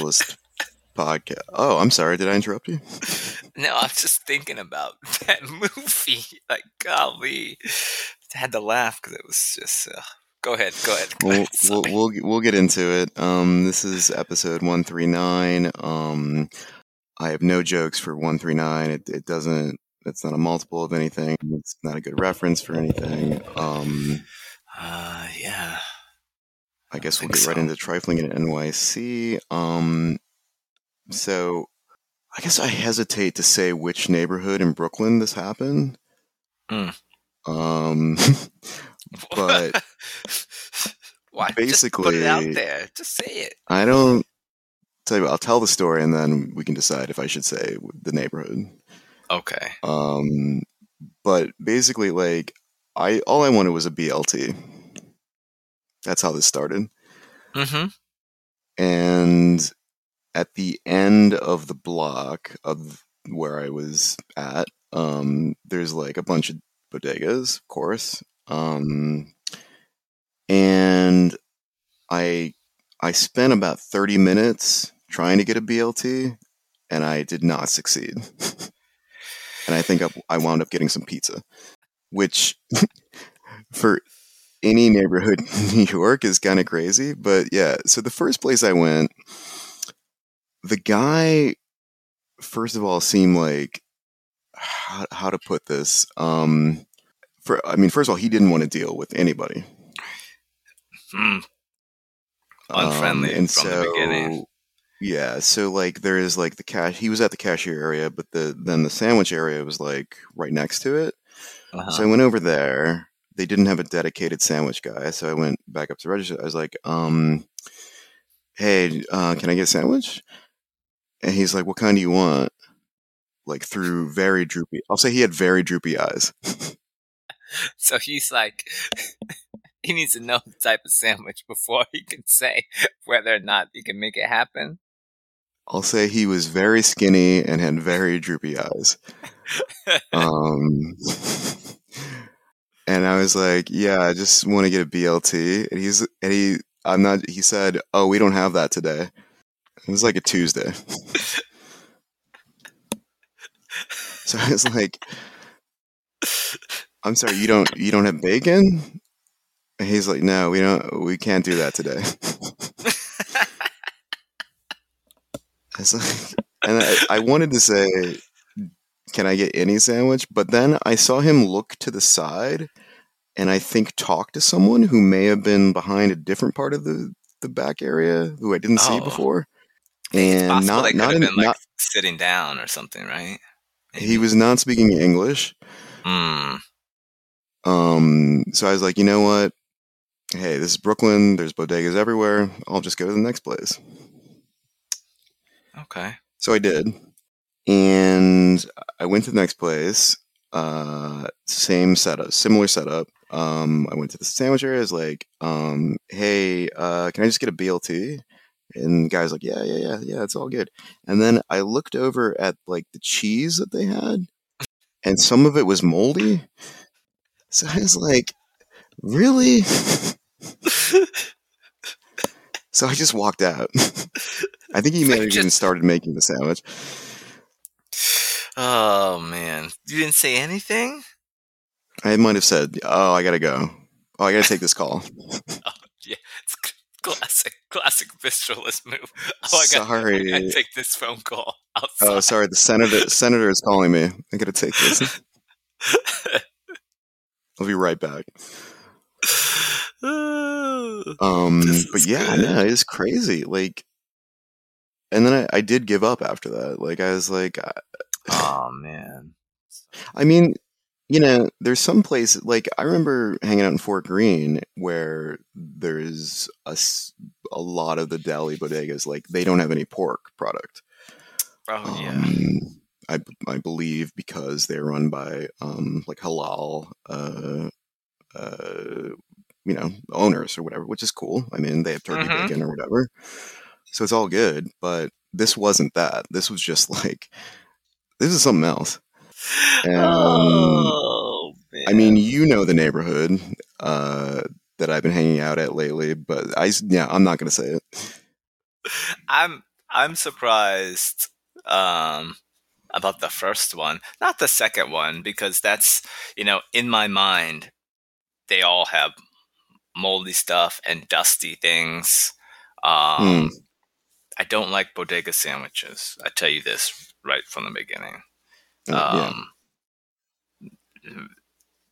Specialist podcast. Oh, I'm sorry. Did I interrupt you? No, I'm just thinking about that movie. Like, golly, I had to laugh because it was just. Uh, go ahead. Go ahead. Go We'll, ahead. we'll we'll we'll get into it. Um, this is episode one three nine. Um, I have no jokes for one three nine. It it doesn't. It's not a multiple of anything. It's not a good reference for anything. Um, Uh, yeah. I guess we'll get right into trifling in NYC. Um, so I guess I hesitate to say which neighborhood in Brooklyn this happened. Mm. Um, But why? just put it out basically- there. Just say it. I don't tell you. I'll tell the story and then we can decide if I should say the neighborhood. Okay. Um, but basically, like I all I wanted was a BLT. That's how this started. Mm-hmm. and at the end of the block of where I was at, um, there's like a bunch of bodegas, of course, um, and I I spent about thirty minutes trying to get a BLT, and I did not succeed. and I think I, I wound up getting some pizza, which for any neighborhood in New York is kind of crazy. But yeah, so the first place I went, the guy, first of all, seemed like how, how to put this. Um, for I mean, first of all, he didn't want to deal with anybody. Hmm. Unfriendly Um, and from the so, beginning. Yeah, so like there is like the cash. He was at the cashier area, but the then the sandwich area was like right next to it. Uh-huh. So I went over there. They didn't have a dedicated sandwich guy, so I went back up to register. I was like, um, "Hey, uh, can I get a sandwich?" And he's like, "What kind do you want?" Like through very droopy. I'll say he had very droopy eyes. So he's like, he needs to know the type of sandwich before he can say whether or not he can make it happen. I'll say he was very skinny and had very droopy eyes. Um, and I was like, "Yeah, I just want to get a BLT." And he's and he, I'm not. He said, "Oh, we don't have that today." It was like a Tuesday. So I was like, "I'm sorry, you don't you don't have bacon?" And he's like, "No, we don't. We can't do that today." I was like, and I, I wanted to say, "Can I get any sandwich?" But then I saw him look to the side, and I think talk to someone who may have been behind a different part of the the back area who I didn't see Oh. before. it's And not they could not, have in, like not sitting down or something, right? he was not speaking English. Hmm. Um, so I was like, you know what? Hey, this is Brooklyn. There's bodegas everywhere. I'll just go to the next place. Okay. So I did, and I went to the next place. Uh, same setup, similar setup. Um, I went to the sandwich area. I was like, um, "Hey, uh, can I just get a BLT?" And the guy's like, "Yeah, yeah, yeah, yeah, it's all good." And then I looked over at like the cheese that they had, and some of it was moldy. So I was like, "Really?" so I just walked out. I think he may have even started making the sandwich. Oh man, you didn't say anything. I might have said, "Oh, I gotta go. Oh, I gotta take this call." oh, Yeah, it's classic, classic visceralist move. Oh, I got. sorry. I take this phone call outside. Oh, sorry. The senator senator is calling me. I gotta take this. I'll be right back. Um, This but yeah, good. no, it's crazy. Like, and then I, I did give up after that. Like, I was like, I, oh man. I mean, you know, there's some place like I remember hanging out in Fort Greene where there's a, a lot of the deli bodegas like they don't have any pork product. Oh yeah. Um, I, I believe because they're run by um, like halal, uh, uh, you know, owners or whatever, which is cool. I mean, they have turkey Mhm. bacon or whatever, so it's all good. But this wasn't that. This was just like this is something else. And, oh man. I mean, you know the neighborhood uh, that I've been hanging out at lately, but I yeah, I'm not gonna say it. I'm I'm surprised um, about the first one, not the second one, because that's you know in my mind they all have moldy stuff and dusty things. Um, Hmm. I don't like bodega sandwiches. I tell you this right from the beginning. Uh, Um,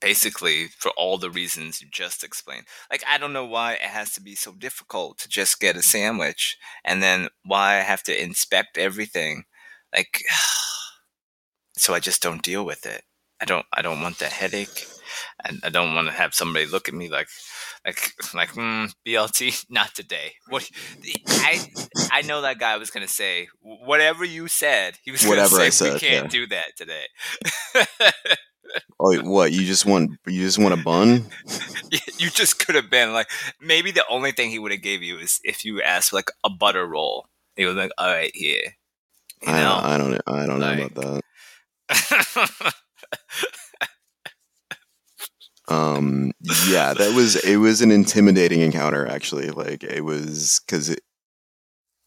Basically, for all the reasons you just explained. Like, I don't know why it has to be so difficult to just get a sandwich, and then why I have to inspect everything. Like, so I just don't deal with it. I don't. I don't want that headache, and I don't want to have somebody look at me like, like, like, mm, BLT, not today. What? I I know that guy was gonna say whatever you said. He was gonna Whatever say I said, we can't yeah. do that today. Oh, what? You just want you just want a bun? you just could have been like maybe the only thing he would have gave you is if you asked for, like a butter roll. He was like, "All right, here." You I, know. I don't I don't know about that. Um, yeah, that was it was an intimidating encounter actually. Like it was because it,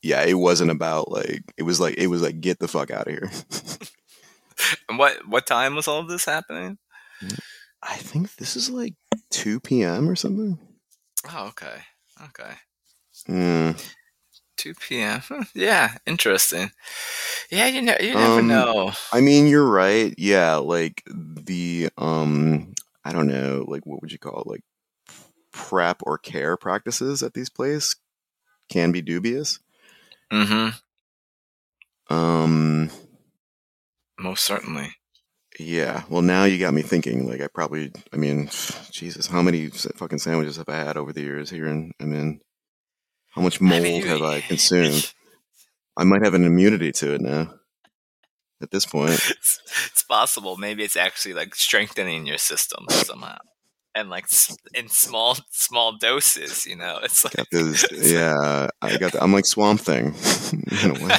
yeah, it wasn't about like it was like it was like get the fuck out of here. and what what time was all of this happening? I think this is like two p.m. or something. Oh, okay, okay. Mm. 2 p.m. Yeah, interesting. Yeah, you know, you never Um, know. I mean, you're right. Yeah, like the um, I don't know, like what would you call it? Like prep or care practices at these places can be dubious. Mm-hmm. Um, Most certainly. yeah. Well, now you got me thinking. Like, I probably, I mean, Jesus, how many fucking sandwiches have I had over the years here? And I mean, how much mold I mean, have I consumed? I might have an immunity to it now. At this point, it's, it's possible. Maybe it's actually like strengthening your system somehow, and like in small small doses. You know, it's like got this. it's like- Yeah, I got. The, I'm like Swamp Thing. in a way.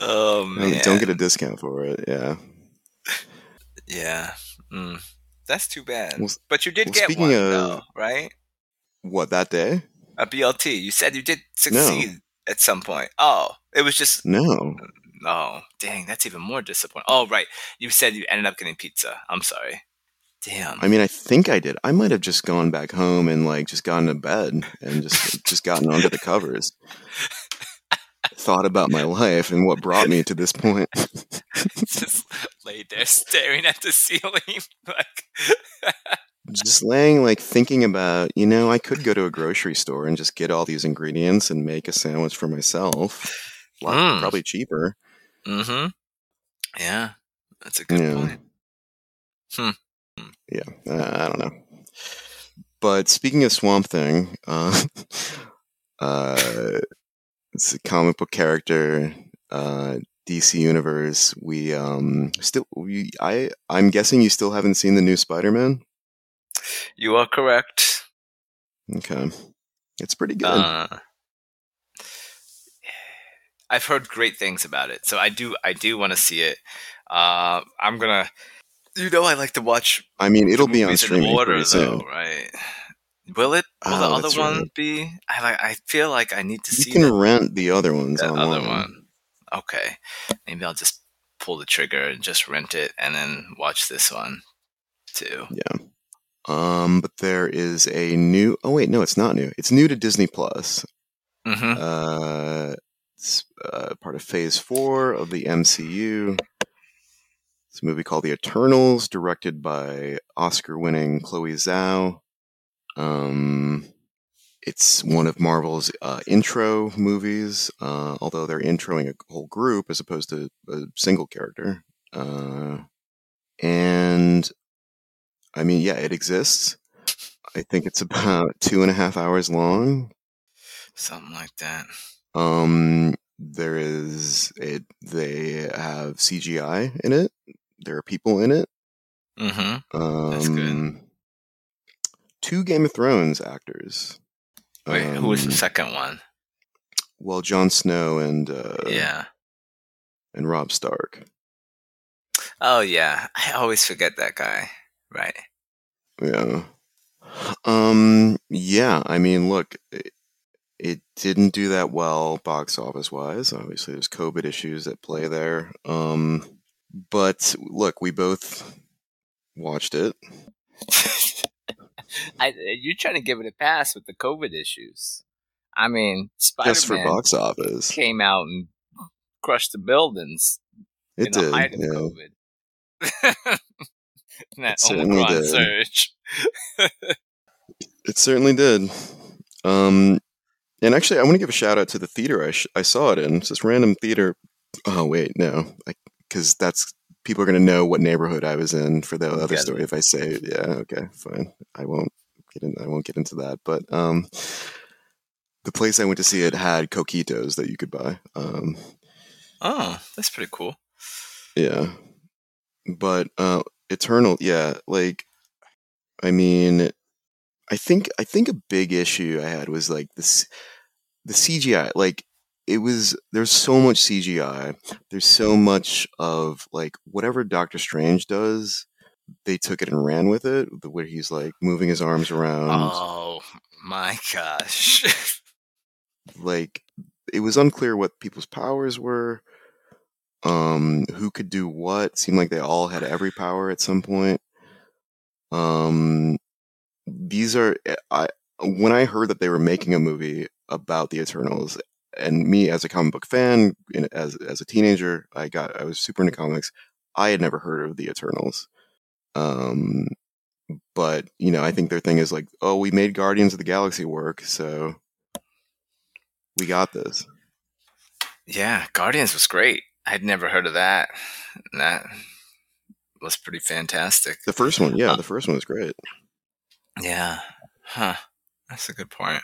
oh man, Don't- Don't get a discount for it. Yeah. yeah. Mm. That's too bad. Well, but you did well, get one of- though, right? What that day? A BLT. You said you did succeed at some point. Oh, it was just No. oh, dang, that's even more disappointing. Oh, right. You said you ended up getting pizza. I'm sorry. Damn. I mean, I think I did. I might have just gone back home and like just gotten to bed and just just gotten under the covers. Thought about my life and what brought me to this point. just laid there staring at the ceiling like Just laying like thinking about, you know, I could go to a grocery store and just get all these ingredients and make a sandwich for myself. Lot- Mm. Probably cheaper. mm-hmm yeah that's a good Yeah. point Yeah, uh, I don't know. But speaking of Swamp Thing, uh, uh, it's a comic book character, uh, DC Universe. We um still we I I'm guessing you still haven't seen the new Spider-Man. You are correct Okay, it's pretty good. uh, i've heard great things about it so i do i do want to see it uh i'm gonna you know i like to watch I mean, it'll be on streaming order soon. right will it will the Oh, other one right. be i like i feel like i need to You see You can that, rent the other ones that online. other one okay maybe i'll just pull the trigger and just rent it and then watch this one too Yeah. Um, but there is a new. Oh wait, no, it's not new. It's new to Disney Plus. mm-hmm Uh, it's uh, part of Phase Four of the MCU. It's a movie called The Eternals, directed by Oscar-winning Chloe Zhao. Um, it's one of Marvel's uh, intro movies, uh, although they're introing a whole group as opposed to a single character. Uh, and I mean, yeah, it exists. I think it's about two and a half hours long. something like that Um, there is it. They have CGI in it. There are people in it. mm-hmm Um, That's good. Two Game of Thrones actors. wait who was the Um, second one Well, Jon Snow and uh, yeah and Rob Stark. oh yeah i always forget that guy right Yeah. Um, yeah, I mean, look, it, it didn't do that well box office wise. Obviously, there's COVID issues at play there. Um, but look, we both watched it. I, you're trying to give it a pass with the COVID issues. I mean, Spider Just for Man box office. came out and crushed the buildings It in the did. height of Yeah. That It certainly Omicron did. surge. It certainly did. Um, and actually, I want to give a shout out to the theater I, sh- I saw it in. It's this random theater. Oh wait, no, because that's people are going to know what neighborhood I was in for the other Yeah. story if I say. Yeah, okay, fine. I won't get in. I won't get into that. But um, the place I went to see it had coquitos that you could buy. Um, Oh, that's pretty cool. Yeah. But uh Eternal, yeah, like I mean I think I think a big issue I had was like this the CGI like it was there's so much CGI. There's so much of like whatever Doctor Strange does, they took it and ran with it, where he's like moving his arms around. Oh my gosh. like it was unclear what people's powers were um who could do what seemed like they all had every power at some point. Um these are eh, i when i heard that they were making a movie about the eternals and me as a comic book fan as as a teenager i got i was super into comics i had never heard of the eternals. Um but you know i think their thing is like oh we made guardians of the galaxy work so we got this. Yeah, Guardians was great. I'd never heard of that. And that was pretty fantastic. The first one, yeah, Uh, the first one was great. Yeah. Huh. That's a good point.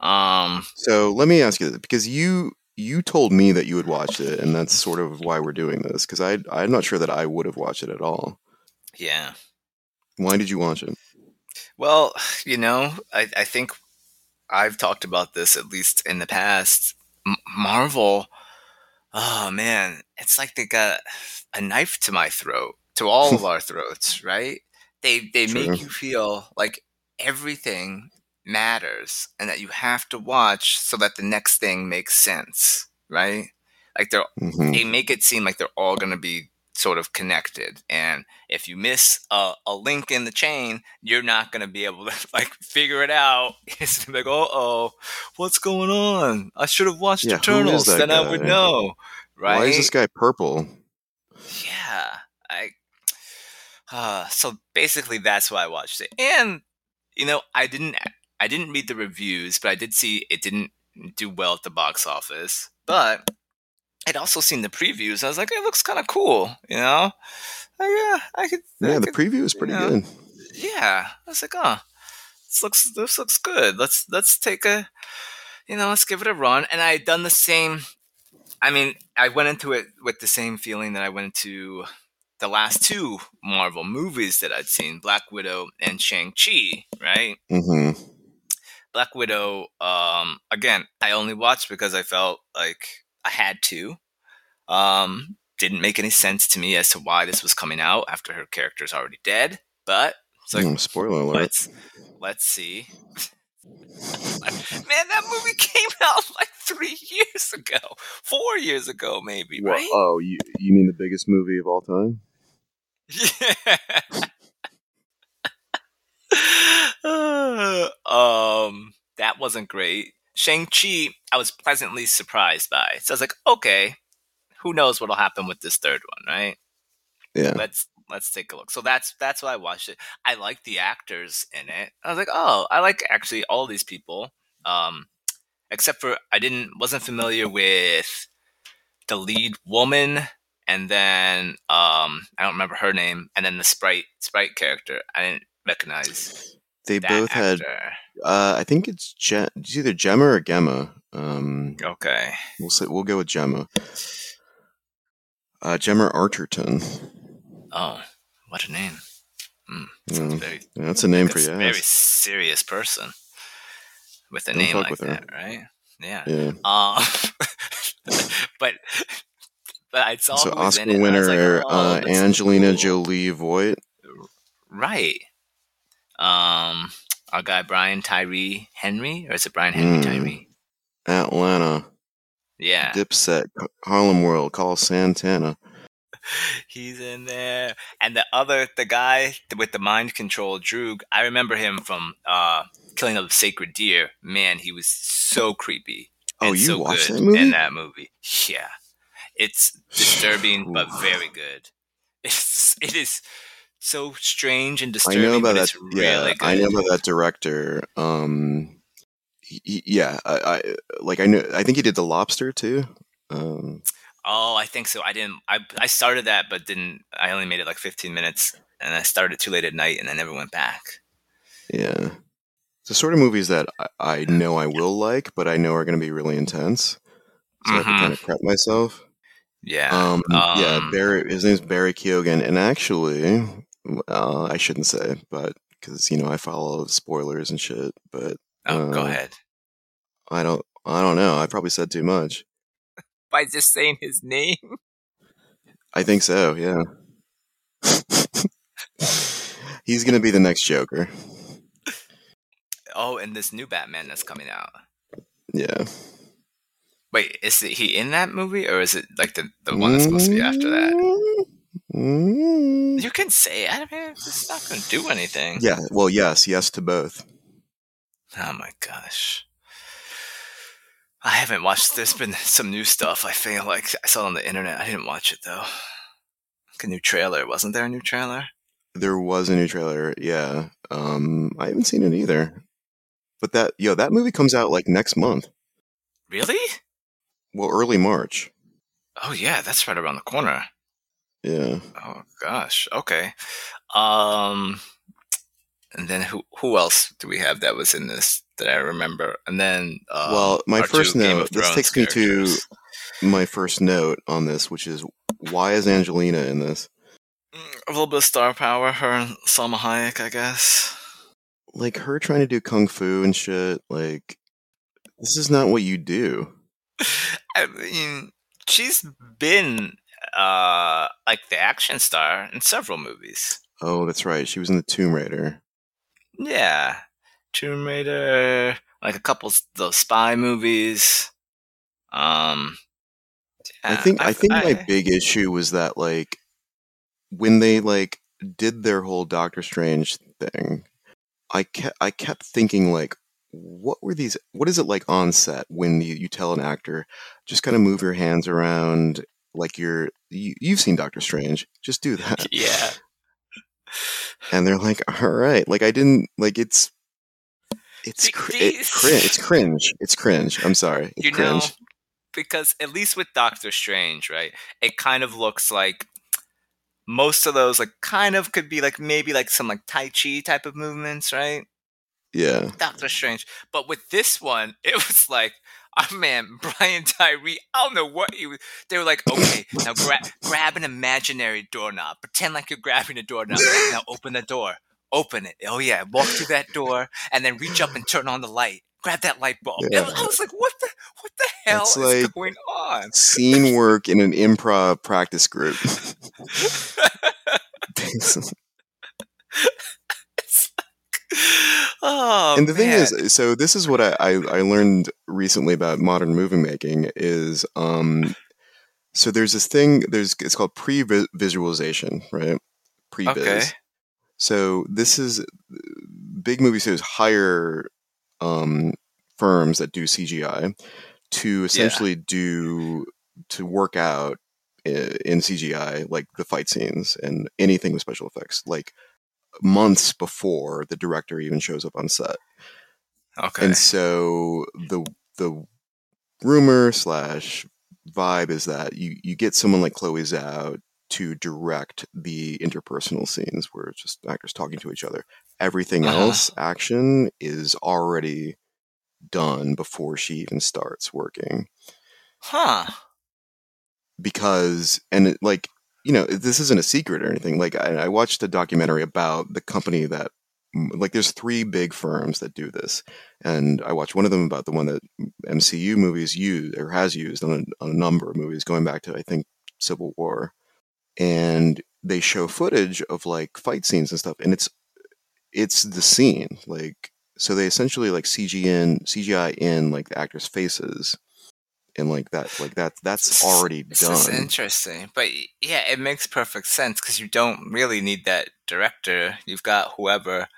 Um So let me ask you this, because you you told me that you had watched it, and that's sort of why we're doing this. Because I I'm not sure that I would have watched it at all. yeah. Why did you watch it? Well, you know, I, I think I've talked about this at least in the past. M- Marvel, oh man, it's like they got a knife to my throat, to all of our throats, right? They they True. make you feel like everything matters and that you have to watch so that the next thing makes sense, right? Like they're hmm they make it seem like they're all going to be sort of connected and if you miss a, a link in the chain you're not going to be able to like figure it out. It's like uh oh what's going on? I should have watched Yeah, eternals then i would know right Why is this guy purple? yeah i uh, so basically that's why i watched it and you know i didn't i didn't read the reviews but i did see it didn't do well at the box office but i'd also seen the previews i was like it looks kind of cool you know yeah i could I Yeah, the could- preview is pretty yeah. good. yeah i was like oh this looks this looks good let's let's take a you know let's give it a run and i had done the same i mean i went into it with the same feeling that i went into the last two marvel movies that i'd seen black widow and shang-chi right Mm-hmm. black widow um again i only watched because i felt like i had to um didn't make any sense to me as to why this was coming out after her character's already dead but it's like Mm, spoiler alert. let's let's see. Man, that movie came out like three years ago, four years ago, maybe, What- right? Oh, you you mean the biggest movie of all time? Yeah. um, that wasn't great. Shang Chi, I was pleasantly surprised by. So I was like, okay, who knows what'll happen with this third one, right? Yeah. let's let's take a look. So that's that's why I watched it. I like the actors in it. I was like, oh, I like actually all these people. Um, except for I didn't wasn't familiar with the lead woman, and then um, I don't remember her name, and then the sprite sprite character. I didn't recognize They that both had. Uh, I think it's it's either Gemma or Gemma. Um, Okay, we'll say we'll go with Gemma. Uh, Gemma Arterton. oh, what a name! Mm, Yeah, very yeah, that's a name like for a you. very serious person with a Don't name like with her. that, right? Yeah. Yeah. Um, but but I saw So Oscar in it, and I was winner like, oh, uh, Angelina cool. Jolie Voight. Right. Um, our guy Brian Tyree Henry, or is it Brian Henry Mm. Tyree? Atlanta, Yeah, Dipset, Harlem World, Juelz Santana. he's in there. And the other, the guy with the mind control, Druig, I remember him from uh, Killing of the Sacred Deer. Man, he was so creepy. Oh, you so watched that movie? In that movie, yeah, it's disturbing but very good. It's it is so strange and disturbing. I know about that. Yeah, good. I know about that director. Um, he- yeah, I, I like. I know. I think he did The Lobster too. Um, Oh, I think so. I didn't. I I started that, but didn't. I only made it like 15 minutes, and I started too late at night, and I never went back. yeah, it's the sort of movies that I, I know I will like, but I know are going to be really intense. So I to Mhm. kind of prep myself. Yeah. Um, yeah, Um, Barry. His name's Barry Keoghan, and actually, uh, I shouldn't say, but because you know I follow spoilers and shit. But oh, go uh, ahead. I don't. I don't know. I probably said too much. By just saying his name. I think so. Yeah. He's gonna be the next Joker. Oh, and this new Batman that's coming out. Yeah. Wait, is he in that movie, or is it like the the one that's supposed to be after that? Mm. You can say. it. I mean, it's not going to do anything. Yeah. Well, yes, yes to both. Oh my gosh. I haven't watched. There's been some new stuff. I feel like I saw it on the internet. I didn't watch it though. Like a new trailer. Wasn't there a new trailer? There was a new trailer. Yeah. Um, I haven't seen it either. But that yo, that movie comes out like next month. Really? Well, early March. Oh yeah, that's right around the corner. Yeah. Oh gosh. Okay. Um, and then who who else do we have that was in this that I remember? And then um, well, my first note. This takes me to my first note on this, which is why is Angelina in this? Mm, a little bit of star power. Her and Salma Hayek, I guess. Like her trying to do kung fu and shit. Like this is not what you do. I mean, she's been uh like the action star in several movies. Oh, that's right. She was in the Tomb Raider. Yeah, Tomb Raider, like a couple of those spy movies. Um, I think I, I- think my big issue was that like when they like did their whole Doctor Strange thing, I kept I kept thinking like what were these what is it like on set when you, you tell an actor just kind of move your hands around like you're you, you've seen Doctor Strange. Just do that. Yeah. and they're like all right. Like I didn't like it's it's cr- it, crin- it's cringe. It's cringe. I'm sorry. It's you know, cringe. because at least with Doctor Strange, right, it kind of looks like most of those like kind of could be like maybe like some like Tai Chi type of movements, right? yeah. Doctor Strange. But with this one, it was like, oh man, Brian Tyree, I don't know what he was. They were like, okay, now grab grab an imaginary doorknob. Pretend like you're grabbing a doorknob. Now open the door. Open it. Oh yeah, walk through that door and then reach up and turn on the light. Grab that light bulb. Yeah. I was like, what the what the hell That's is like- going on? scene work in an improv practice group oh, and the thing is so this is what I, I i learned recently about modern movie making is um so there's this thing there's it's called pre-visualization right? Pre-viz Okay. so this is big movie studios hire um firms that do cgi to essentially do to work out in cgi like the fight scenes and anything with special effects. Like months before the director even shows up on set okay. and so the the rumor slash vibe is that you you get someone like Chloe Zhao to direct the interpersonal scenes where it's just actors talking to each other. Everything Uh-huh. else, action, is already done before she even starts working huh. because and it, like you know this isn't a secret or anything like I, I watched a documentary about the company that like there's three big firms that do this and i watched one of them about the one that mcu movies use or has used on a, on a number of movies going back to i think civil war and they show footage of like fight scenes and stuff and it's it's the scene like so they essentially like CG in CGI in like the actors' faces, and like that, like that, that's already This done. is interesting, but yeah, it makes perfect sense because you don't really need that director. You've got whoever,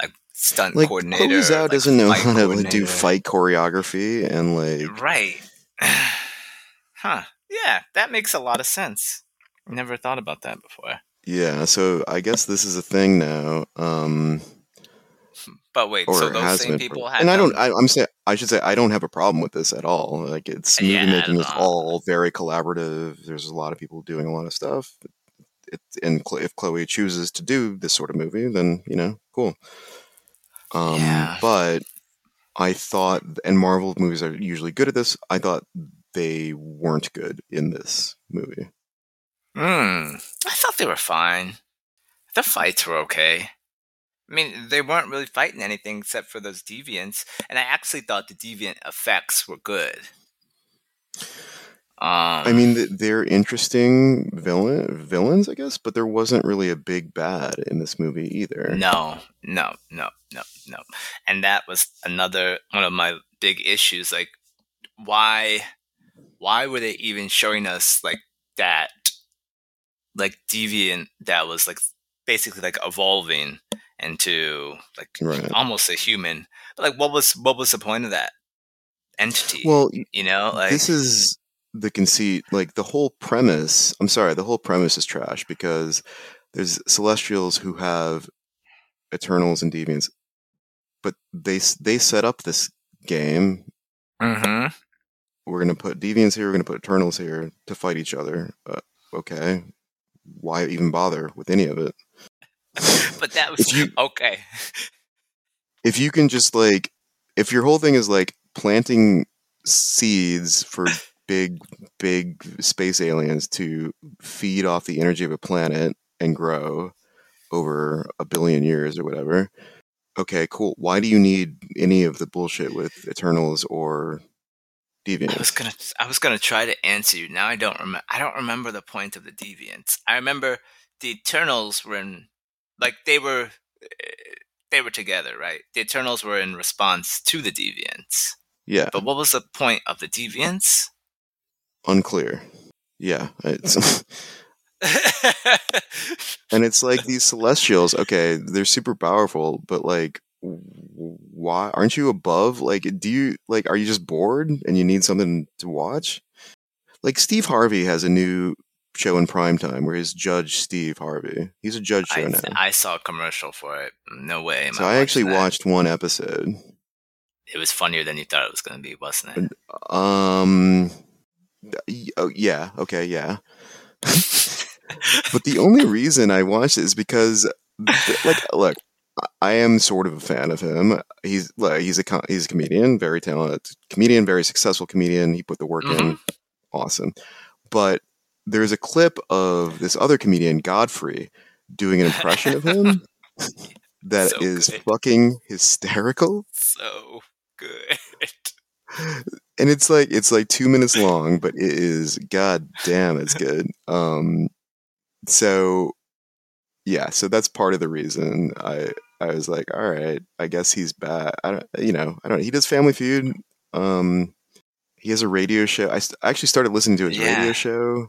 like stunt Like coordinator. Chloe Zhao like, doesn't know how to do fight choreography and like Right. huh. Yeah, that makes a lot of sense. Never thought about that before. yeah. So I guess this is a thing now. Um, But wait, or so those same people had and I don't. I, I'm saying I should say I don't have a problem with this at all. Like it's movie Yeah, making is all very collaborative. There's a lot of people doing a lot of stuff. It, and if Chloe chooses to do this sort of movie, then you know, cool. Um, Yeah. But I thought, and Marvel movies are usually good at this. I thought they weren't good in this movie. Hmm. I thought they were fine. The fights were okay. I mean, they weren't really fighting anything except for those deviants, and I actually thought the deviant effects were good. Um, I mean, they're interesting villain villains, I guess, but there wasn't really a big bad in this movie either. no, no, no, no, no, and that was another one of my big issues. Like, why, why were they even showing us like that, like deviant that was like basically like evolving into like Right. almost a human. But like, what was what was the point of that entity? Well, you know, like this is the conceit. Like the whole premise. I'm sorry, the whole premise is trash because there's Celestials who have Eternals and Deviants, but they they set up this game. hmm We're gonna put Deviants here. We're gonna put Eternals here to fight each other. Uh, okay, why even bother with any of it? but that was you- okay. if you can just like if your whole thing is like planting seeds for big big space aliens to feed off the energy of a planet and grow over a billion years or whatever okay cool why do you need any of the bullshit with eternals or I was deviants gonna I was gonna try to answer you. Now I don't remember. I don't remember the point of the deviants. I remember the Eternals were in like they were eh, they were together, right? The Eternals were in response to the deviants. yeah But what was the point of the deviants? unclear yeah it's and it's like these celestials okay they're super powerful but like why aren't you above like do you like are you just bored and you need something to watch like steve harvey has a new show in primetime where he's judge steve harvey he's a judge show I, now I saw a commercial for it. No way. so i actually that. watched one episode It was funnier than you thought it was going to be, wasn't it? um oh yeah okay yeah but the only reason I watched it is because, like, look, I am sort of a fan of him. He's like, he's a he's a comedian, very talented comedian, very successful comedian. He put the work in, awesome. But there's a clip of this other comedian, Godfrey, doing an impression of him that is So good. fucking hysterical. so good. and it's like it's like two minutes long, but it is god damn, it's good. Um, so yeah, so that's part of the reason I I was like, all right, I guess he's bad. I don't, you know, I don't. He does Family Feud. Um, he has a radio show. I, st- I actually started listening to his Yeah. radio show.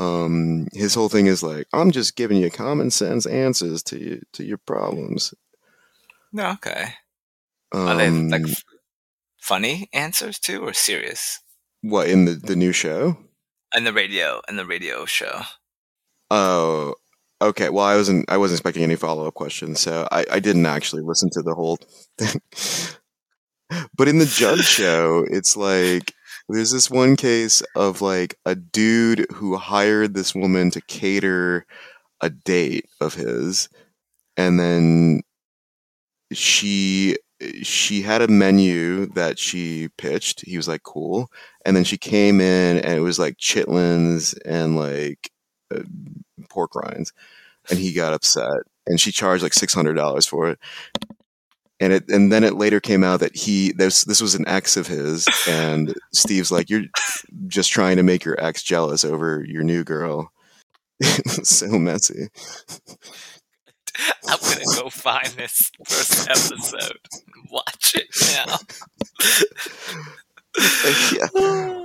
Um, his whole thing is like, I'm just giving you common sense answers to you, to your problems. No, okay. Um, Are they like f- funny answers too, or serious? what in the the new show? And the radio and the radio show. Oh, okay. Well, I wasn't. I wasn't expecting any follow up questions, so I, I didn't actually listen to the whole thing. but in the Judge show, it's like there's this one case of like a dude who hired this woman to cater a date of his, and then she she had a menu that she pitched. He was like, "Cool," and then she came in, and it was like chitlins and like uh, pork rinds, and he got upset, and she charged like six hundred dollars for it. And it, and then it later came out that he this this was an ex of his, and Steve's like, "You're just trying to make your ex jealous over your new girl." so messy. I'm gonna go find this first episode and yeah.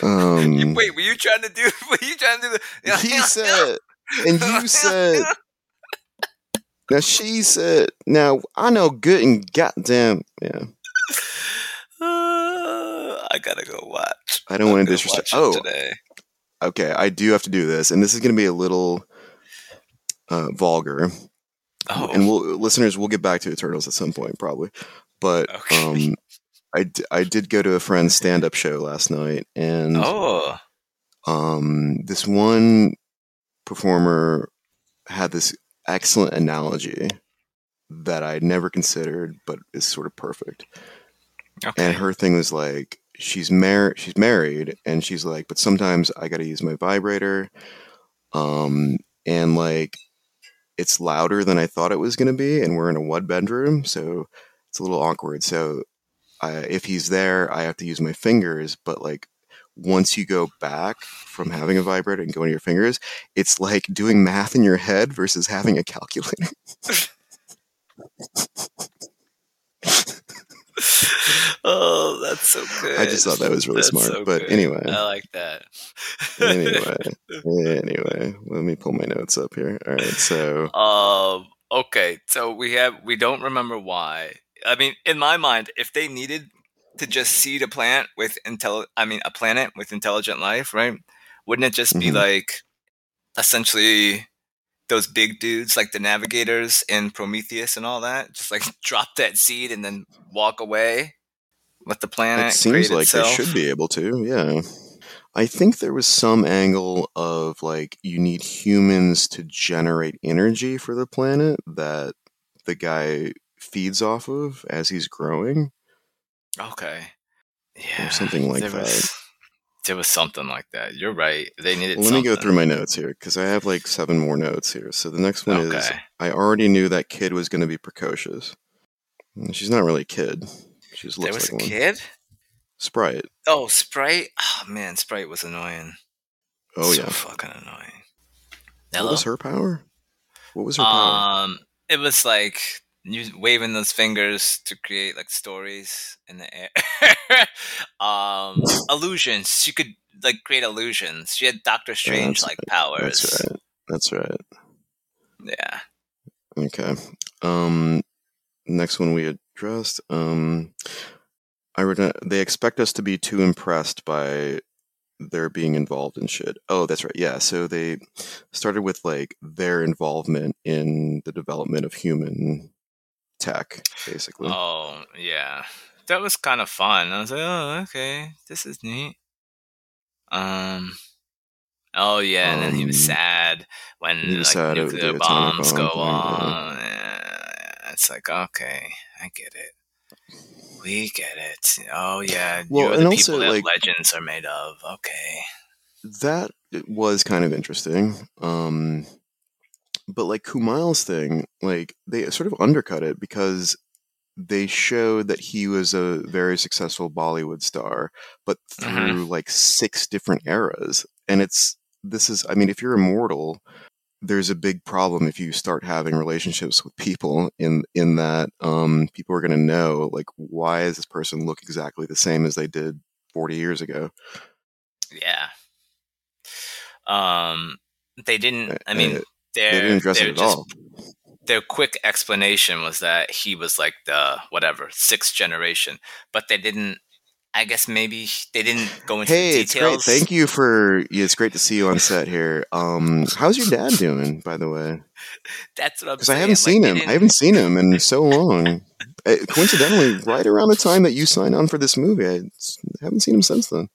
Um, Wait, were you trying to do? Were you trying to do the? he said, and you said. Now she said, "Now I know good and goddamn yeah." Uh, I gotta go watch. I don't want to gonna disrespect. Oh, today. okay. I do have to do this, and this is going to be a little uh, vulgar. Oh, and we'll listeners we'll get back to Eternals at some point probably. But Okay. um, I d- I did go to a friend's stand up show last night, and oh, um, this one performer had this excellent analogy that I'd never considered, but is sort of perfect. okay. And her thing was like, she's married, she's married, and she's like, but sometimes I got to use my vibrator, um, and like, it's louder than I thought it was going to be, and we're in a one bedroom, so it's a little awkward. So, I, if he's there, I have to use my fingers, but like. Once you go back from having a vibrator and going to your fingers, it's like doing math in your head versus having a calculator. oh, that's so good. I just thought that was really That's smart. so but good. anyway, I like that. anyway, anyway, let me pull my notes up here. All right, so Um. Okay. So we have. We don't remember why. I mean, in my mind, if they needed to just seed a plant with intel, I mean, a planet with intelligent life, right? Wouldn't it just be Mhm. like, essentially, those big dudes like the navigators in Prometheus and all that? Just like drop that seed and then walk away. Let the planet it seems like itself. they should be able to. Yeah, I think there was some angle of like you need humans to generate energy for the planet that the guy feeds off of as he's growing. Okay. Yeah. something like there that. Was, there was something like that. You're right. They needed. Well, let me go through my notes here because I have like seven more notes here. So the next one is I already knew that kid was going to be precocious. She's not really a kid. She just There looks was a one. kid. Sprite. Oh, Sprite. Oh man, Sprite was annoying. Oh so yeah. fucking annoying. What was her power? What was her power? Um, it was like you waving those fingers to create like stories in the air. um, illusions. She could like create illusions. She had Doctor Strange like powers. That's right. That's right. Yeah. Okay. Um, next one we addressed. Um, I read. They expect us to be too impressed by their being involved in shit. Oh, that's right. Yeah. So they started with like their involvement in the development of human tech, basically. Oh yeah, that was kind of fun. I was like, oh okay, this is neat. Um. Oh yeah, and then he was Um, sad when he was like sad nuclear the bombs bomb go thing, on. Yeah, It's like okay, I get it. We get it. Oh yeah, Well, and the also, people that like- legends are made of. Okay. that was kind of interesting. Um, but like Kumail's thing, like they sort of undercut it because they showed that he was a very successful Bollywood star, but through like six different eras. And it's this is, I mean, if you're immortal, there's a big problem if you start having relationships with people in in that um, people are going to know like why does this person look exactly the same as they did 40 years ago Yeah. Um, they didn't. I mean, their they didn't address their it at just all their quick explanation was that he was like the whatever sixth generation, but they didn't. I guess maybe they didn't go into Hey, the it's great. Thank you for. Yeah, it's great to see you on set here. Um, how's your dad doing, by the way? That's what I'm Because I haven't like, seen him. I haven't seen him in so long. Uh, coincidentally, right around the time that you signed on for this movie, I haven't seen him since then.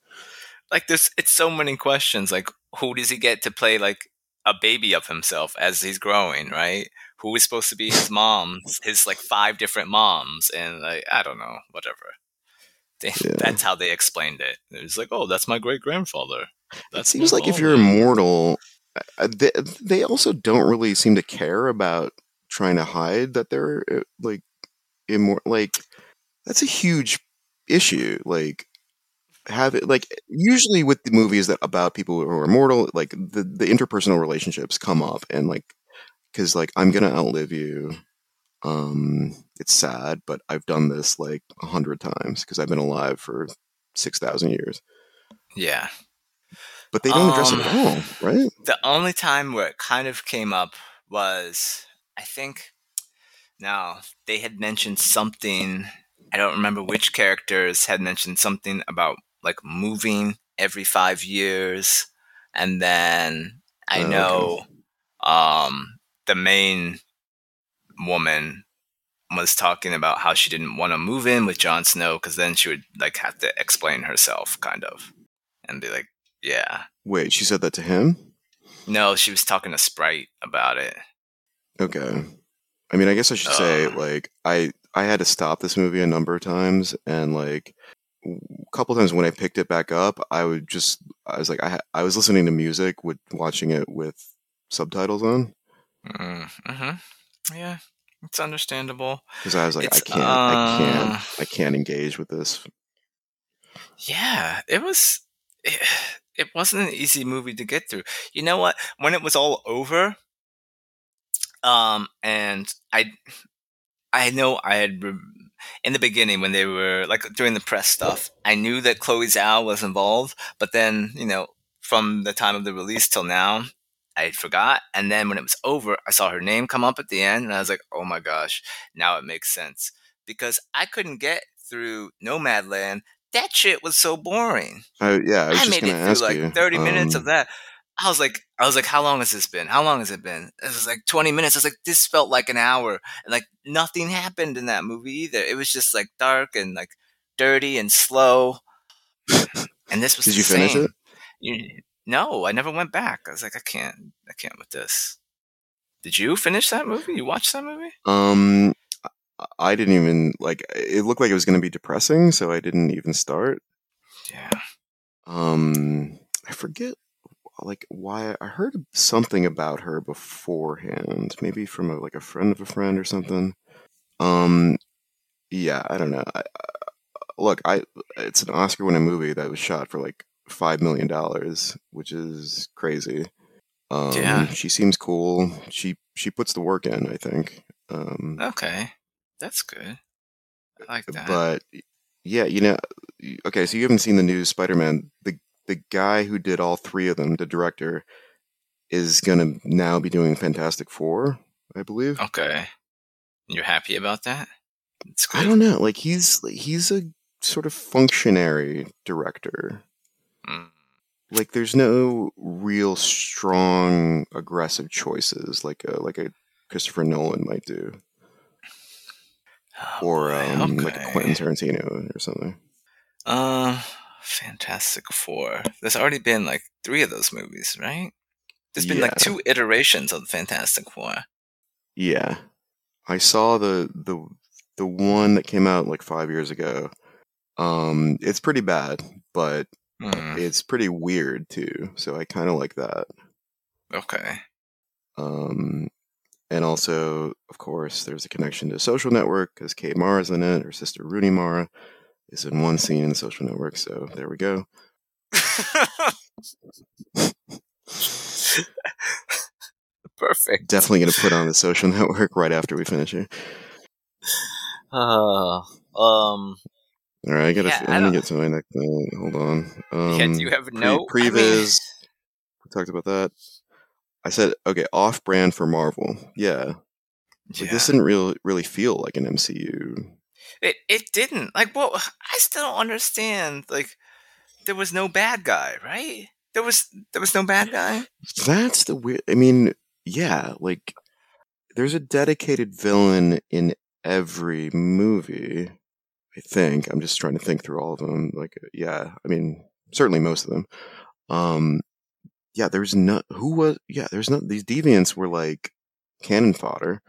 like there's it's so many questions. Like who does he get to play like a baby of himself as he's growing, right? Who is supposed to be his mom? His like five different moms, and like I don't know, whatever. They, Yeah. That's how they explained it. It was like, oh, that's my great grandfather. It seems like if you're immortal, uh, they, they also don't really seem to care about trying to hide that they're uh, like immortal. Like that's a huge issue. Like have it like usually with the movies that about people who are immortal, like the the interpersonal relationships come up and like because like I'm gonna outlive you. Um, it's sad, but I've done this like a hundred times because I've been alive for six thousand years. Yeah. But they don't address it Um, at all, right? The only time where it kind of came up was, I think, now they had mentioned something. I don't remember which characters had mentioned something about like moving every five years, and then I Oh, okay. know um, the main woman was talking about how she didn't want to move in with Jon Snow because then she would like have to explain herself, kind of, and be like, "Yeah." Wait, she said that to him? No, she was talking to Sprite about it. Okay. I mean, I guess I should say Uh. like I I had to stop this movie a number of times, and like a couple times when I picked it back up, I would just I was like I I was listening to music with watching it with subtitles on Mm-hmm. Yeah, it's understandable. because I was like I can't I can't uh, I can't engage with this. Yeah, it was. It, it wasn't an easy movie to get through. You know what? When it was all over, um, and I, I know I had re- in the beginning when they were like during the press stuff, I knew that Chloe Zhao was involved, but then you know from the time of the release till now. I forgot, and then when it was over, I saw her name come up at the end, and I was like, "Oh my gosh, now it makes sense." Because I couldn't get through Nomadland that shit was so boring. I, yeah, I was I, made it through like you. 30 minutes um, of that. I was like, I was like, how long has this been? How long has it been? It was like 20 minutes. I was like, this felt like an hour. And like nothing happened in that movie either. It was just like dark and like dirty and slow. And this was Did you finish it? You, no, I never went back. I was like, I can't, I can't with this. Did you finish that movie? You watched that movie? Um, I- I didn't even like. It looked like it was going to be depressing, so I didn't even start. Yeah. Um, I forget like why I heard something about her beforehand, maybe from a, like a friend of a friend or something. Um, yeah, I don't know. I, I, look, I it's an Oscar-winning movie that was shot for like five million dollars, which is crazy. Um, Yeah. she seems cool. She she puts the work in. I think. Um, Okay. That's good. I like that. but yeah, you know, okay. So you haven't seen the new Spider-Man. The the guy who did all three of them, the director, is gonna now be doing Fantastic Four, I believe. okay. You're happy about that? I don't know. Like he's he's a sort of functionary director. Mm. Like there's no real strong aggressive choices like a like a Christopher Nolan might do, Oh, or um, like a. Quentin Tarantino or something. Uh, Fantastic Four. There's already been like three of those movies, right? There's been like two iterations of the Fantastic Four. Yeah, I saw the the the one that came out like five years ago. Um, it's pretty bad, but Hmm. it's pretty weird too. So I kind of like that. Okay. Um, and also, of course, there's a connection to Social Network because Kate Mara's in it. Her sister Rooney Mara is in one scene in the Social Network. So there we go. Perfect. Definitely gonna put on the Social Network right after we finish here. Uh, um. All right, I gotta. Yeah, I let me get to my next thing. Hold on. Um, yeah, do you have a pre- note? I mean- we talked about that. I said, okay, off-brand for Marvel. Yeah, like, yeah. this didn't really really feel like an MCU. It it didn't. Like, well, I still don't understand. Like, there was no bad guy, right? There was there was no bad guy. That's the weird. I mean, yeah, like there's a dedicated villain in every movie. I think I'm just trying to think through all of them. Like, yeah, I mean, certainly most of them. Um, yeah, there's not who was. Yeah, there's not. These deviants were like cannon fodder.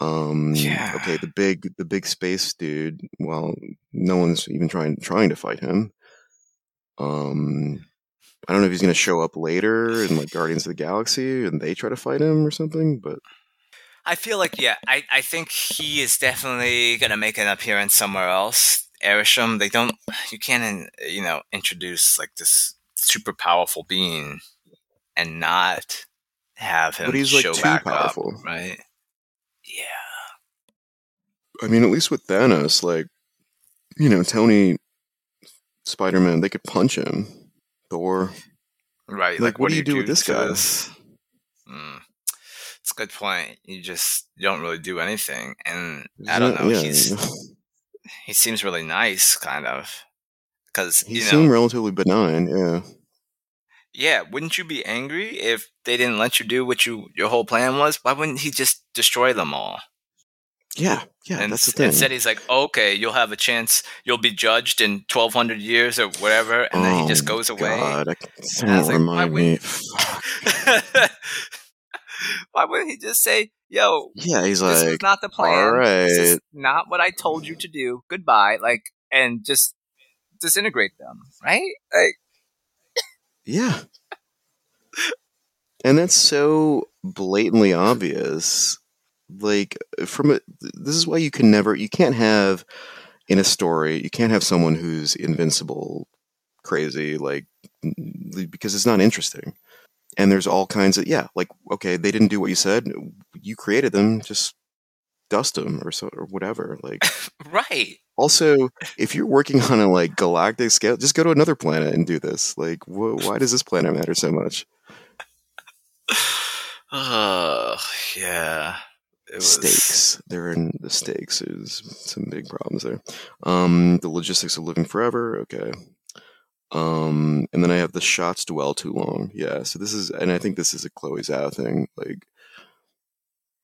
Um, Yeah. okay, the big the big space dude. Well, no one's even trying trying to fight him. Um, I don't know if he's going to show up later in like Guardians of the Galaxy and they try to fight him or something, but I feel like yeah, I, I think he is definitely gonna make an appearance somewhere else. Erisham, they don't you can't you know introduce like this super powerful being and not have him But he's, like, show too powerful. up, right? Yeah. I mean, at least with Thanos, like, you know, Tony, Spider Man, they could punch him. Thor. Right. Like, what do you do with this guy? this? Mm. It's a good point. You just don't really do anything, and I don't know. Yeah, He's he seems really nice, kind of, because he you know. seemed relatively benign. Yeah. Yeah, wouldn't you be angry if they didn't let you do what you your whole plan was? Why wouldn't he just destroy them all? Yeah. Yeah. and that's the thing. instead he's like, okay, you'll have a chance. You'll be judged in twelve hundred years or whatever, and then he oh just Oh, goes away. God, I was don't like, why remind would- me. Why wouldn't he just say, "Yo, Yeah, he's this was like, not the plan. all This is right. not what I told you to do. Goodbye." Like, and just disintegrate them, right? Like, yeah. And that's so blatantly obvious. Like, from a, this is why you can never, you can't have in a story, you can't have someone who's invincible, crazy, like, because it's not interesting. And there's all kinds of, yeah, like, okay, they didn't do what you said. You created them, just dust them or so, or whatever. Like, right? Also, if you're working on a like galactic scale, just go to another planet and do this. Like, wh- why does this planet matter so much? Oh, yeah. Was Stakes. They're in the stakes. There's some big problems there. Um, the logistics of living forever. Okay. Um, and then I have the shots dwell too long. Yeah. So this is, and I think this is a Chloe Zhao thing. Like,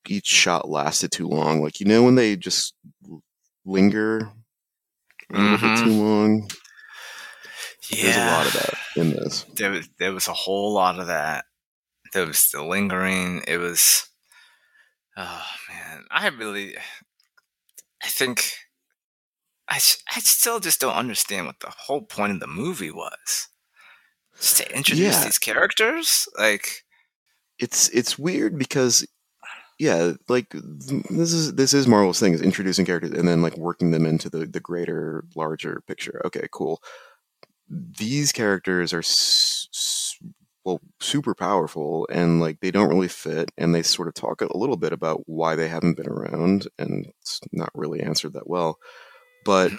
each shot lasted too long. Like, you know, when they just linger a little bit Mhm. too long. Yeah. There's a lot of that in this. there was there was a whole lot of that. There was the lingering. It was, oh man, I really, I think, I I still just don't understand what the whole point of the movie was. Just to introduce Yeah. these characters, like, it's it's weird because yeah like this is this is marvel's thing is introducing characters and then like working them into the the greater larger picture okay cool these characters are s- s- well super powerful and like they don't really fit and they sort of talk a little bit about why they haven't been around and it's not really answered that well but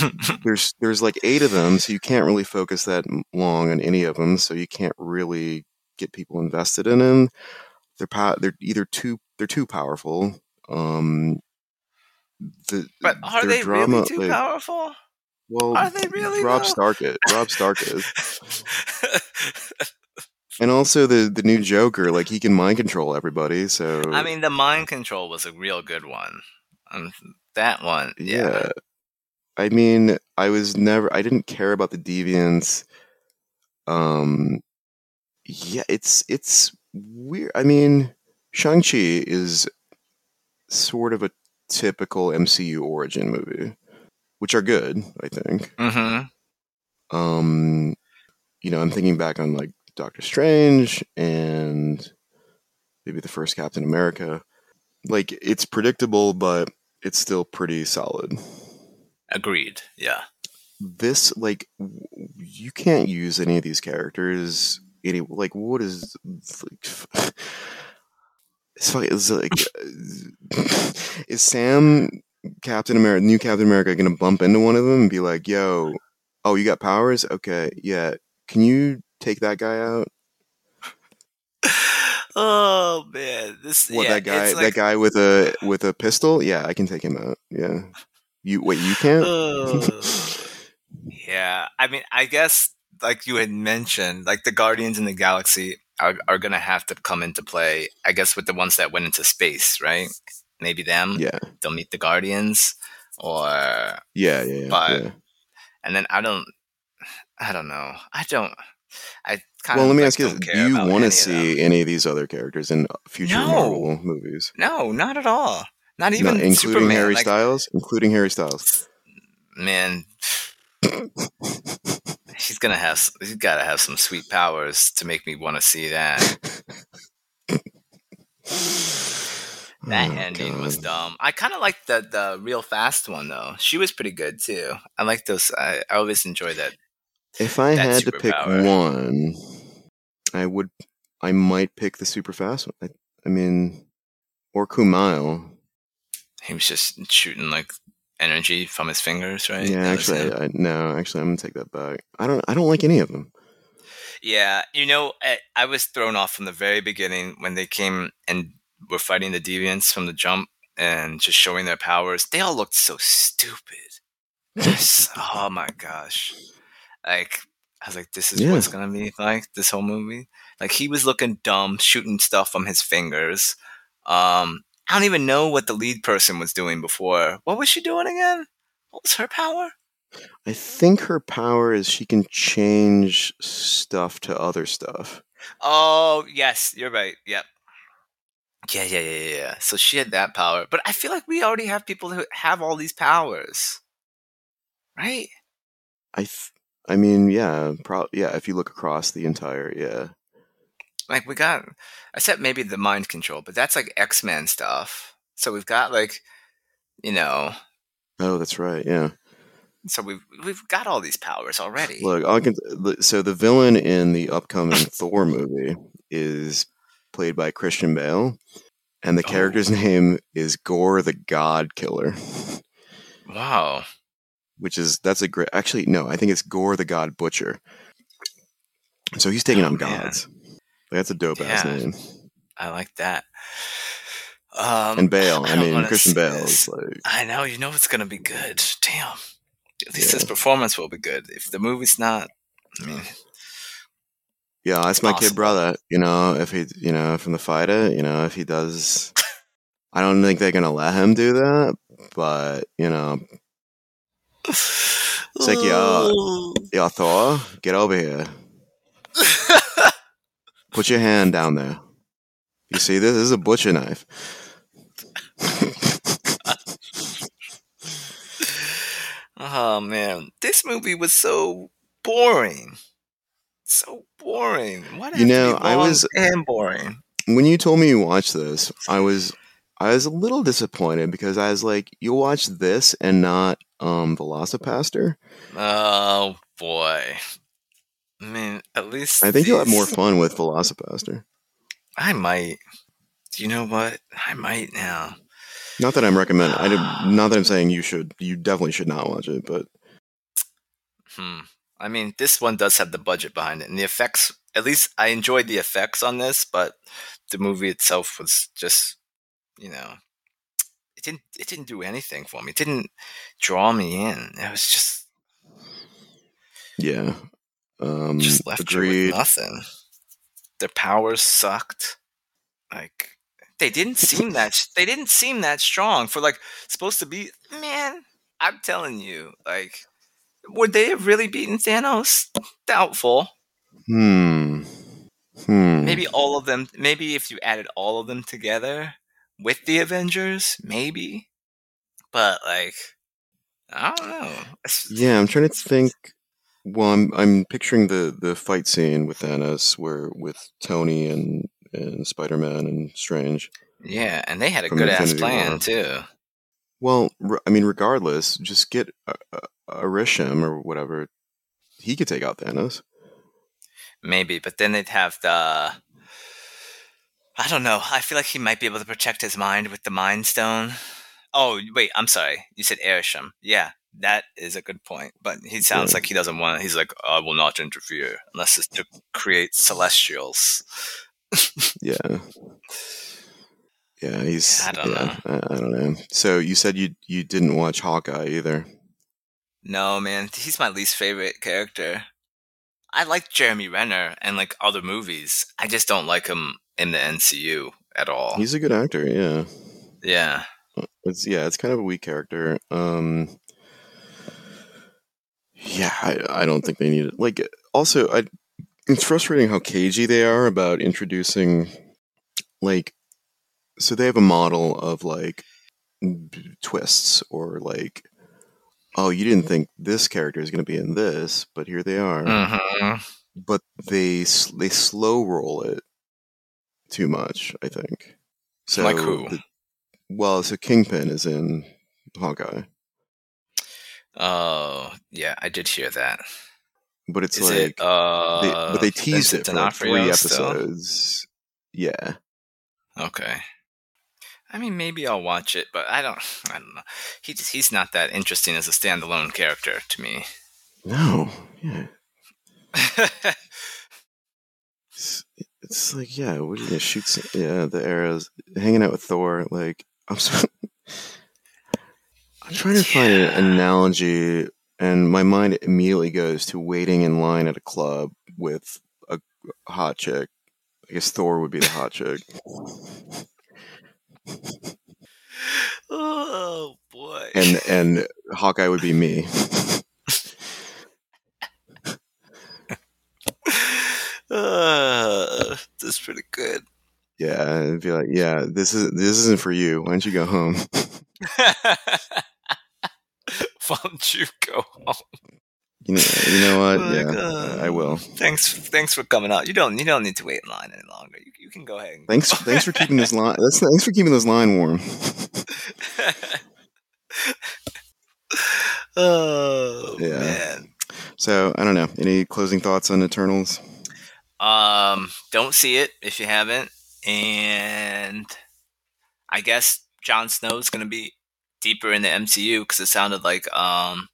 there's there's like eight of them, so you can't really focus that long on any of them. So you can't really get people invested in them. They're pow- they're either too they're too powerful. Um, the but are they drama, really too powerful? Well, Are they really, Robb though? Stark it. Robb Stark is, and also the the new Joker. Like he can mind control everybody. So I mean, the mind control was a real good one. Um, that one, yeah. yeah. I mean, I was never. I didn't care about the deviants. Um, yeah, it's it's weird. I mean, Shang Chi is sort of a typical MCU origin movie, which are good. I think. Mm-hmm. Um, you know, I'm thinking back on like Doctor Strange and maybe the first Captain America. Like it's predictable, but it's still pretty solid. Agreed. Yeah. this like w- you can't use any of these characters any like what is like, it's like it's like is Sam Captain America new Captain America gonna bump into one of them and be like yo oh you got powers okay yeah can you take that guy out Oh man, this what yeah, that guy it's that guy with a with a pistol yeah I can take him out yeah you wait you can't Ugh. yeah, I mean, I guess like you had mentioned, like the Guardians in the Galaxy are are gonna have to come into play. I guess with the ones that went into space, right? Maybe them. yeah They'll meet the Guardians, or yeah yeah yeah, But- yeah. and then I don't, I don't know. I don't. I kind Well, of let me like, ask you: don't this. care Do you want to them. see any of these other characters in future No. Marvel movies? No, not at all. Not even Not including Superman. Harry like, Styles, including Harry Styles. man, he's gonna have. He's got to have some sweet powers to make me want to see that. That Oh, ending was dumb. I kind of liked the the real fast one though. She was pretty good too. I like those. I, I always enjoy that. If I had to pick one, I would. I might pick the super fast one. I, I mean, or Kumail. He was just shooting like energy from his fingers, right? Yeah, That actually. I, I, no, actually, I'm gonna take that back. I don't, I don't like any of them. Yeah, you know, I, I was thrown off from the very beginning when they came and were fighting the deviants from the jump and just showing their powers. They all looked so stupid. Just, oh my gosh. Like, I was like, this is Yeah. what's gonna be like this whole movie. Like, he was looking dumb, shooting stuff from his fingers. Um, I don't even know what the lead person was doing before. What was she doing again? What was her power? I think her power is she can change stuff to other stuff. Oh, yes, you're right. Yep. Yeah, yeah, yeah, yeah. So she had that power. But I feel like we already have people who have all these powers. Right? I, th- I mean, yeah, pro- yeah. If you look across the entire, yeah, Like we got I said maybe the mind control, but that's like X-Men stuff. So we've got like you know, oh, that's right, yeah. so we've we've got all these powers already. Look, I can. So the villain in the upcoming Thor movie is played by Christian Bale, and the Oh. character's name is Gore the God Killer, Wow. Which is that's a great. Actually, no, I think it's Gore the God Butcher. So he's taking Oh, on man. gods. Like, that's a dope ass name. I like that. Um And Bale, I don't mean Christian Bale is like, I know, you know it's gonna be good. Damn. At least Yeah. his performance will be good. If the movie's not I mean yeah, that's my kid brother. You know, if he, you know, from the fighter, you know, if he does, I don't think they're gonna let him do that. But you know, It's like, yeah. yeah, Thor, get over here. Put your hand down there. You see this? This is a butcher knife. Oh man, this movie was so boring. So boring. Why You know, I was- and boring. when you told me you watched this, I was I was a little disappointed because I was like, you watch this and not um VelociPastor. Oh boy. I mean, at least I think you'll have more fun with VelociPastor. I might. Do you know what? I might now. Not that I'm recommending. I did, not that I'm saying you should. You definitely should not watch it. But Hmm. I mean, this one does have the budget behind it, and the effects. At least I enjoyed the effects on this, but the movie itself was just, you know, it didn't. It didn't do anything for me. It didn't draw me in. It was just yeah, um, just left you agreed. with nothing. Their powers sucked. Like they didn't seem that. They didn't seem that strong for like supposed to be. Man, I'm telling you, like, would they have really beaten Thanos? Doubtful. Hmm. Hmm. Maybe all of them. Maybe if you added all of them together with the Avengers, maybe. But like, I don't know. Yeah, I'm trying to think. Well, I'm I'm picturing the the fight scene with Thanos, where with Tony and and Spider Man and Strange. Yeah, and they had a good ass plan War. too. Well, I mean, regardless, just get a, a, Arishem or whatever. He could take out Thanos. Maybe, but then they'd have the. I don't know. I feel like he might be able to protect his mind with the Mind Stone. Oh wait, I'm sorry. You said Erisham. Yeah, that is a good point. But he sounds Yeah. like he doesn't want. He's like, I will not interfere unless it's to create Celestials. Yeah. Yeah, he's. I don't yeah, I, I don't know. So you said you you didn't watch Hawkeye either. No, man, he's my least favorite character. I like Jeremy Renner and like other movies. I just don't like him in the MCU at all. He's a good actor. Yeah. yeah. It's yeah, it's kind of a weak character. Um Yeah, I, I don't think they need it. Like also I it's frustrating how cagey they are about introducing like so they have a model of like twists or like oh, you didn't think this character is going to be in this, but here they are. hmm But they they slow roll it too much, I think. So Like who? the- well, so Kingpin is in Hawkeye, Oh, yeah, I did hear that. but it's Is like it? Uh, they, but they teased Vincent it for like three D'Onofrio still? episodes. Yeah, Okay. I mean, maybe I'll watch it, but I don't. I don't know. He just, he's not that interesting as a standalone character to me. No, yeah. It's, like, yeah, what are you gonna shoot? Some, yeah, the arrows, hanging out with Thor. Like, I'm, so, I'm trying to find an analogy, and my mind immediately goes to waiting in line at a club with a hot chick. I guess Thor would be the hot chick. oh boy. and and Hawkeye would be me. uh, that's pretty good. Yeah, it'd be like, yeah, this is this isn't for you. Why don't you go home? Why don't you go home? You know, you know what? Yeah, uh, I will. Thanks, thanks for coming out. You don't, you don't need to wait in line any longer. You, you can go ahead. And Thanks, go. thanks for keeping this line. That's, thanks for keeping this line warm. oh Yeah. man. So I don't know. Any closing thoughts on Eternals? Um, don't see it if you haven't, and I guess Jon Snow's gonna be deeper in the MCU because it sounded like um,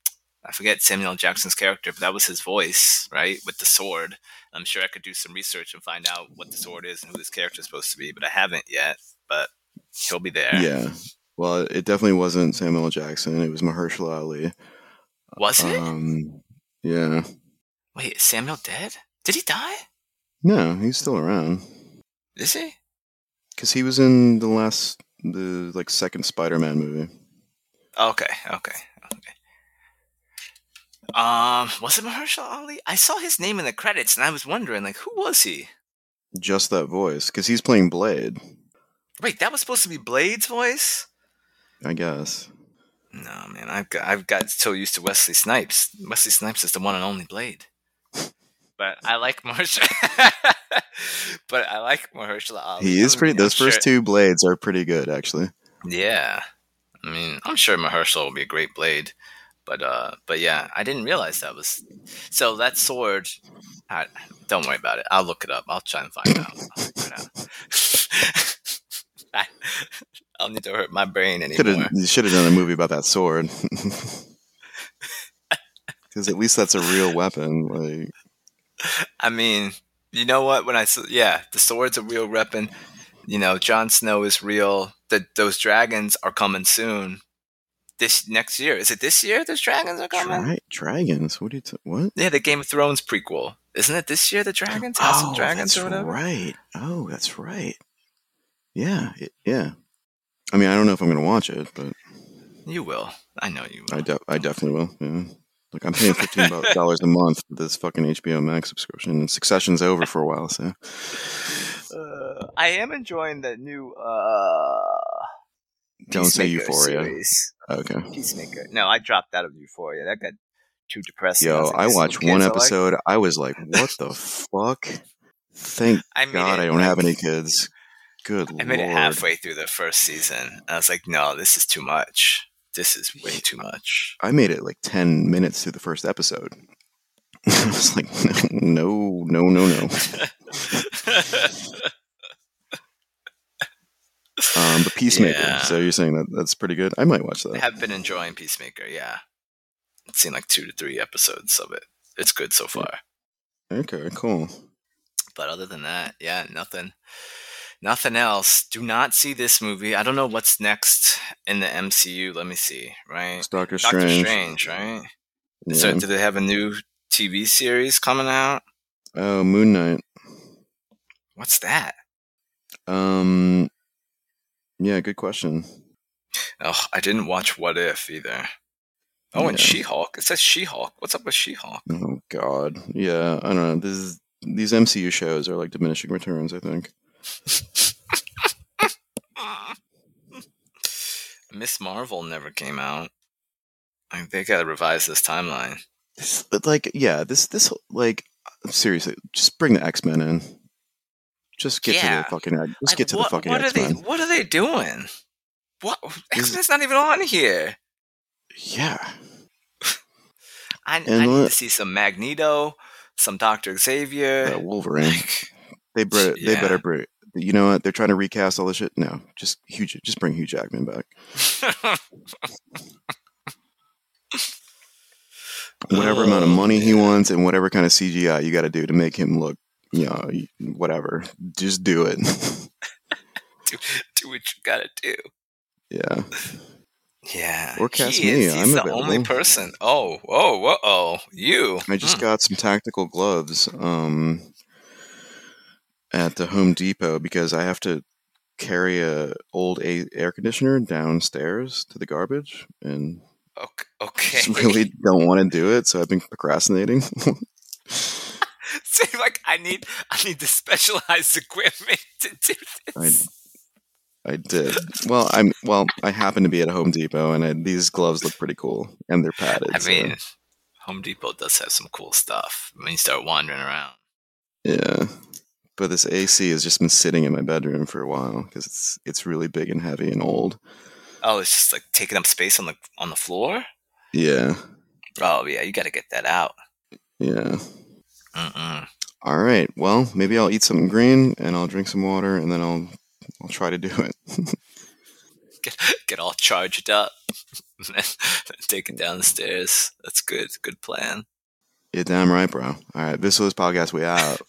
I forget Samuel Jackson's character, but that was his voice, right, with the sword. I'm sure I could do some research and find out what the sword is and who this character is supposed to be, but I haven't yet. But he'll be there. Yeah. Well, it definitely wasn't Samuel Jackson. It was Mahershala Ali. Was it? Um, yeah. Wait, is Samuel dead? Did he die? No, he's still around Is he? because he was in the last, the like second Spider-Man movie. Okay, okay, okay. Um, was it Mahershala Ali? I saw his name in the credits, and I was wondering, like, who was he? Just that voice because he's playing Blade. Wait, that was supposed to be Blade's voice? I guess. No, man, I've got I've got so used to Wesley Snipes. Wesley Snipes is the one and only Blade. But I like Mahershala. but I like Mahershala Ali. He is pretty. I'm Those first two blades are pretty good, actually. Yeah, I mean, I'm sure Mahershala will be a great Blade. But uh, but yeah, I didn't realize that was so. That sword. I, don't worry about it. I'll look it up. I'll try and find out. I'll figure out. I, I'll need to hurt my brain Could anymore. have. You should have done a movie about that sword. Because at least that's a real weapon. Like, I mean, you know what? When I yeah, the sword's a real weapon. You know, Jon Snow is real. That those dragons are coming soon. This next year is it this year? Those dragons are coming. dra- dragons. What do you? T- what? Yeah, the Game of Thrones prequel. Isn't it this year? The dragons, House of oh, Dragons, Oh, that's or whatever. right. Oh, that's right. Yeah, it- yeah. I mean, I don't know if I'm going to watch it, but You will. I know you will. I, de- I definitely will. Yeah. Look, I'm paying fifteen dollars a month for this fucking HBO Max subscription, and Succession's over for a while. So Uh, I am enjoying the new uh, don't say Euphoria. series. Okay. Peacemaker. No, I dropped out of Euphoria. That got too depressing. Yo, like, I watched one are like. episode. I was like, "What the fuck?" Thank I made God it, I don't like- have any kids. Good I made lord. it halfway through the first season. I was like, no, this is too much. This is way too much. I made it like ten minutes through the first episode. I was like, no, no, no, no. Um, but Peacemaker. Yeah. So you're saying that that's pretty good? I might watch that. I have been enjoying Peacemaker, yeah. I've seen like two to three episodes of it. It's good so far. Okay, cool. But other than that, yeah, nothing. Nothing else. Do not see this movie. I don't know what's next in the MCU. Let me see. Right, It's Doctor Strange. Doctor Strange. Strange. right? Yeah. So, do they have a new TV series coming out? oh, Moon Knight. What's that? Um, yeah, good question. Oh, I didn't watch What If either. Oh, and She Hulk. It says She Hulk. What's up with She Hulk? Oh God, yeah. I don't know. This is these MCU shows are like diminishing returns. I think. Miss Marvel never came out. Like, they gotta revise this timeline. This, like, yeah, this this like seriously, just bring the X Men in. Just get to the fucking. Just Like, get to what, the fucking what are X they? Men. What are they doing? What X Men's not even on here. Yeah. I, I need what- to see some Magneto, some Doctor Xavier. Wolverine. Like, They better. They better bring. You know what? They're trying to recast all this shit. No, just Hugh, just bring Hugh Jackman back. whatever amount of Oh, money he wants and whatever kind of CGI you got to do to make him look, you know, whatever. Just do it. do, do what you gotta do. yeah. Yeah. Or cast he me, is. He's I'm the available. only person. Oh, whoa, whoa, oh, you. I just Mm. got some tactical gloves um, at the Home Depot because I have to carry a old a- air conditioner downstairs to the garbage and Ok- Okay. just really don't want to do it, so I've been procrastinating. See, like I need, I need the specialized equipment to do this. I I did. Well, I'm well. I happen to be at a Home Depot, and I, these gloves look pretty cool, and they're padded. I so, mean, Home Depot does have some cool stuff when you start wandering around. yeah. But this AC has just been sitting in my bedroom for a while because it's it's really big and heavy and old. Oh, it's just like taking up space on the on the floor. Yeah, Oh yeah, you got to get that out. yeah. Mm-mm. All right. Well, maybe I'll eat something green and I'll drink some water, and then I'll I'll try to do it. Get get all charged up, take it down the stairs. That's good. Good plan. You're damn right, bro. All right. This was podcast. We out.